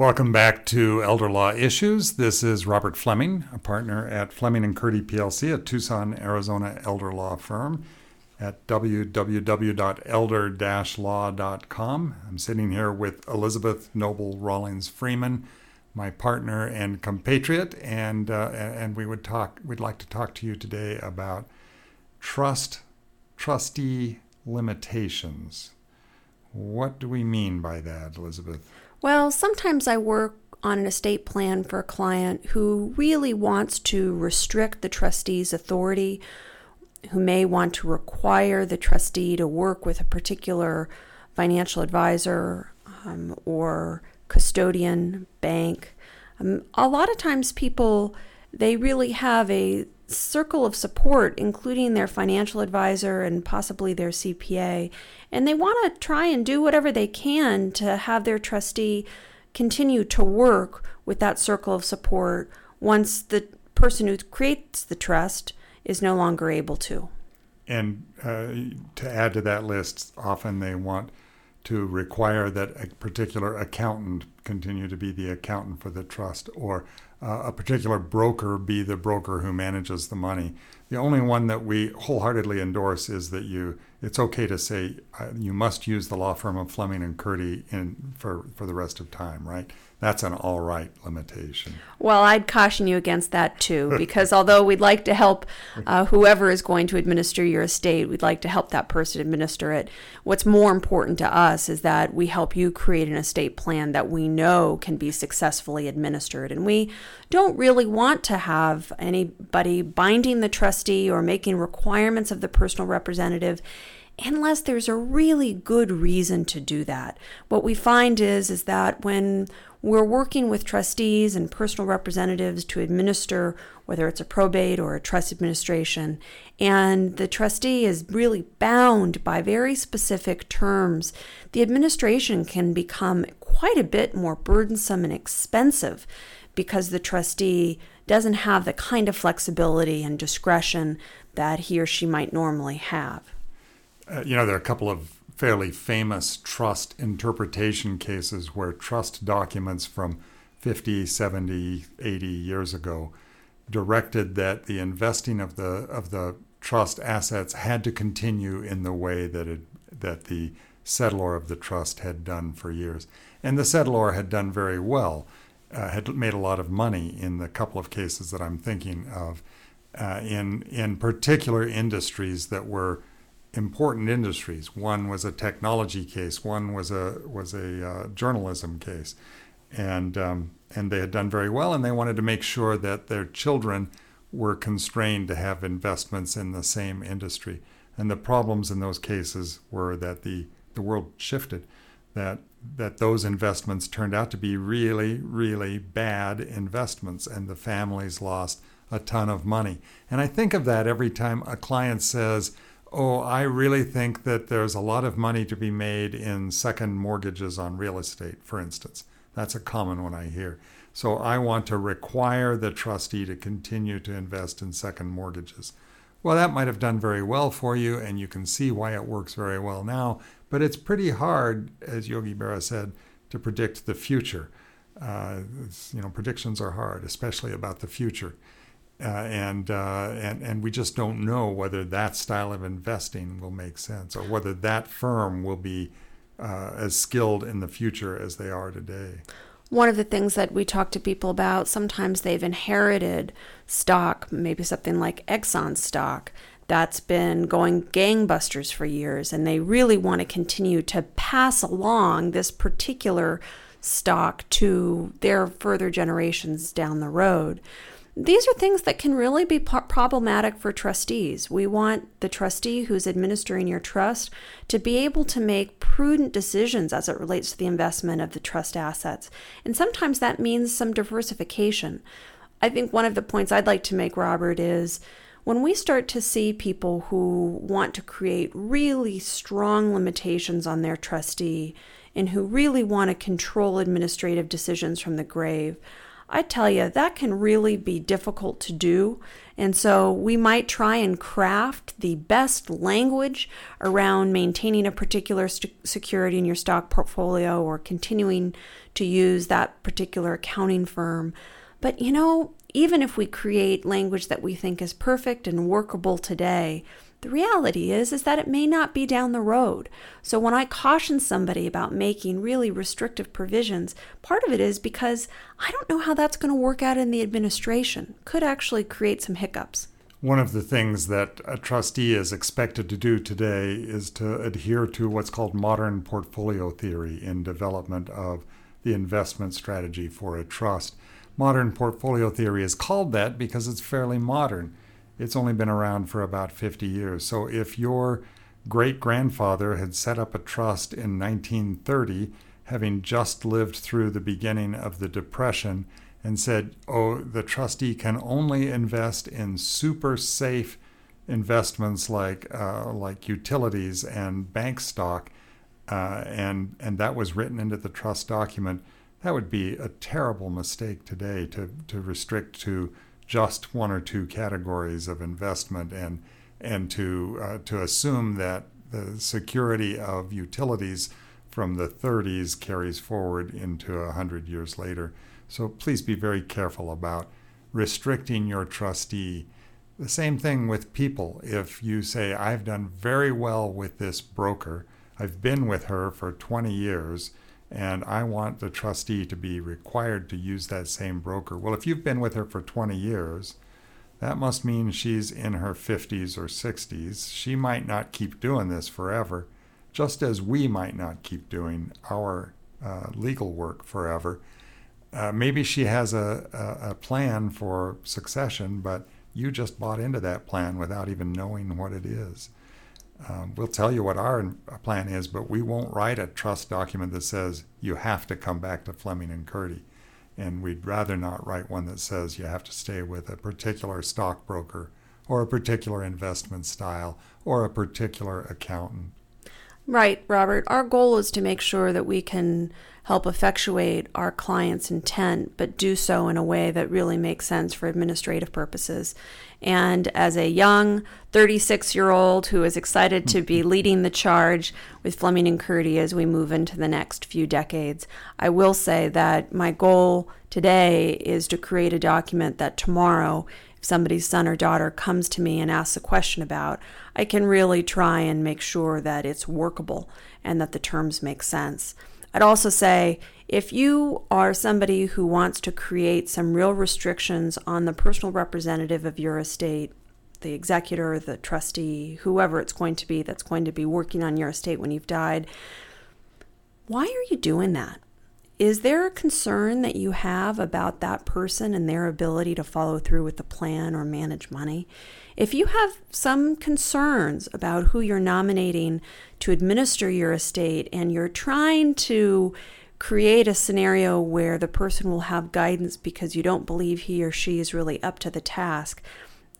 Welcome back to Elder Law Issues. This is Robert Fleming, a partner at Fleming and Curti PLC, a Tucson, Arizona elder law firm at www.elder-law.com. I'm sitting here with Elizabeth Noble Rawlings Freeman, my partner and compatriot, and uh, and we would talk. We'd like to talk to you today about trust, trustee limitations. What do we mean by that, Elizabeth? Well, sometimes I work on an estate plan for a client who really wants to restrict the trustee's authority, who may want to require the trustee to work with a particular financial advisor um, or custodian, bank. Um, a lot of times people they really have a circle of support, including their financial advisor and possibly their CPA. And they want to try and do whatever they can to have their trustee continue to work with that circle of support once the person who creates the trust is no longer able to. And uh, to add to that list, often they want to require that a particular accountant continue to be the accountant for the trust or uh, a particular broker be the broker who manages the money. The only one that we wholeheartedly endorse is that you it's okay to say uh, you must use the law firm of Fleming and Curti in for for the rest of time, right? That's an all right limitation. Well, I'd caution you against that too, because although we'd like to help uh, whoever is going to administer your estate, we'd like to help that person administer it. What's more important to us is that we help you create an estate plan that we know can be successfully administered. And we don't really want to have anybody binding the trustee or making requirements of the personal representative unless there's a really good reason to do that. What we find is is that when we're working with trustees and personal representatives to administer whether it's a probate or a trust administration. And the trustee is really bound by very specific terms. The administration can become quite a bit more burdensome and expensive because the trustee doesn't have the kind of flexibility and discretion that he or she might normally have. Uh, you know, there are a couple of fairly famous trust interpretation cases where trust documents from 50, 70, 80 years ago directed that the investing of the of the trust assets had to continue in the way that it that the settlor of the trust had done for years. And the settlor had done very well, uh, had made a lot of money in the couple of cases that I'm thinking of, uh, in in particular industries that were important industries. One was a technology case. One was a was a uh, journalism case, and um, and they had done very well. And they wanted to make sure that their children were constrained to have investments in the same industry. And the problems in those cases were that the the world shifted, that that those investments turned out to be really really bad investments, and the families lost a ton of money. And I think of that every time a client says oh, I really think that there's a lot of money to be made in second mortgages on real estate, for instance. That's a common one I hear. So I want to require the trustee to continue to invest in second mortgages. Well, that might have done very well for you, and you can see why it works very well now, but it's pretty hard, as Yogi Berra said, to predict the future. Uh, you know, predictions are hard, especially about the future. Uh, and, uh, and and we just don't know whether that style of investing will make sense or whether that firm will be uh, as skilled in the future as they are today. One of the things that we talk to people about, sometimes they've inherited stock, maybe something like Exxon stock, that's been going gangbusters for years, and they really want to continue to pass along this particular stock to their further generations down the road these are things that can really be problematic for trustees. We want the trustee who's administering your trust to be able to make prudent decisions as it relates to the investment of the trust assets. And sometimes that means some diversification. I think one of the points I'd like to make, Robert, is when we start to see people who want to create really strong limitations on their trustee and who really want to control administrative decisions from the grave, I tell you, that can really be difficult to do. And so we might try and craft the best language around maintaining a particular st- security in your stock portfolio or continuing to use that particular accounting firm. But you know, even if we create language that we think is perfect and workable today, the reality is is that it may not be down the road. So when I caution somebody about making really restrictive provisions, part of it is because I don't know how that's going to work out in the administration. Could actually create some hiccups. One of the things that a trustee is expected to do today is to adhere to what's called modern portfolio theory in development of the investment strategy for a trust. Modern portfolio theory is called that because it's fairly modern it's only been around for about 50 years. So if your great grandfather had set up a trust in 1930, having just lived through the beginning of the Depression, and said, oh, the trustee can only invest in super safe investments like, uh, like utilities and bank stock, uh, and, and that was written into the trust document, that would be a terrible mistake today to, to restrict to just one or two categories of investment and and to uh, to assume that the security of utilities from the 30s carries forward into a hundred years later. So please be very careful about restricting your trustee. The same thing with people. If you say, I've done very well with this broker, I've been with her for 20 years, and I want the trustee to be required to use that same broker. Well, if you've been with her for 20 years, that must mean she's in her 50s or 60s. She might not keep doing this forever, just as we might not keep doing our uh, legal work forever. Uh, maybe she has a, a, a plan for succession, but you just bought into that plan without even knowing what it is. Um, we'll tell you what our plan is, but we won't write a trust document that says you have to come back to Fleming and Curti. And we'd rather not write one that says you have to stay with a particular stockbroker or a particular investment style or a particular accountant. Right, Robert. Our goal is to make sure that we can help effectuate our client's intent, but do so in a way that really makes sense for administrative purposes. And as a young 36 year old who is excited to be leading the charge with Fleming and Curti as we move into the next few decades, I will say that my goal today is to create a document that tomorrow, if somebody's son or daughter comes to me and asks a question about, I can really try and make sure that it's workable and that the terms make sense. I'd also say if you are somebody who wants to create some real restrictions on the personal representative of your estate, the executor, the trustee, whoever it's going to be that's going to be working on your estate when you've died, why are you doing that? Is there a concern that you have about that person and their ability to follow through with the plan or manage money? If you have some concerns about who you're nominating to administer your estate and you're trying to create a scenario where the person will have guidance because you don't believe he or she is really up to the task,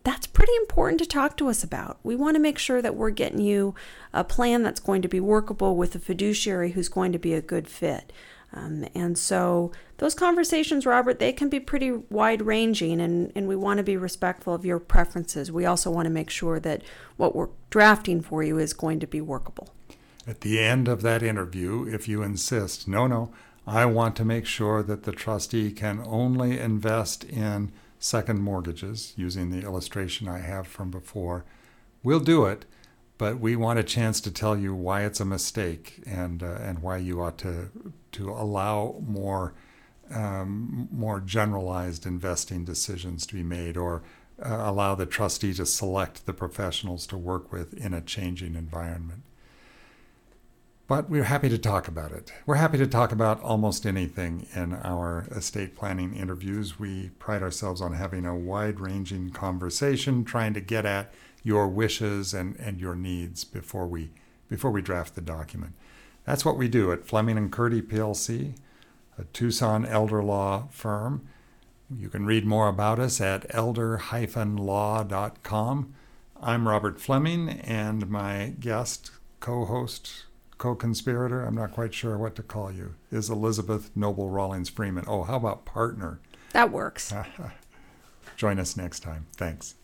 that's pretty important to talk to us about. We want to make sure that we're getting you a plan that's going to be workable with a fiduciary who's going to be a good fit. Um, and so those conversations, Robert, they can be pretty wide ranging, and, and we want to be respectful of your preferences. We also want to make sure that what we're drafting for you is going to be workable. At the end of that interview, if you insist, no, no, I want to make sure that the trustee can only invest in second mortgages, using the illustration I have from before, we'll do it but we want a chance to tell you why it's a mistake and uh, and why you ought to to allow more um, more generalized investing decisions to be made or uh, allow the trustee to select the professionals to work with in a changing environment. But we're happy to talk about it. We're happy to talk about almost anything in our estate planning interviews. We pride ourselves on having a wide ranging conversation, trying to get at your wishes and, and your needs before we before we draft the document. That's what we do at Fleming and Curti PLC, a Tucson elder law firm. You can read more about us at elder-law.com. I'm Robert Fleming, and my guest, co-host, co-conspirator, I'm not quite sure what to call you, is Elizabeth Noble Rawlings Freeman. Oh, how about partner? That works. Join us next time. Thanks.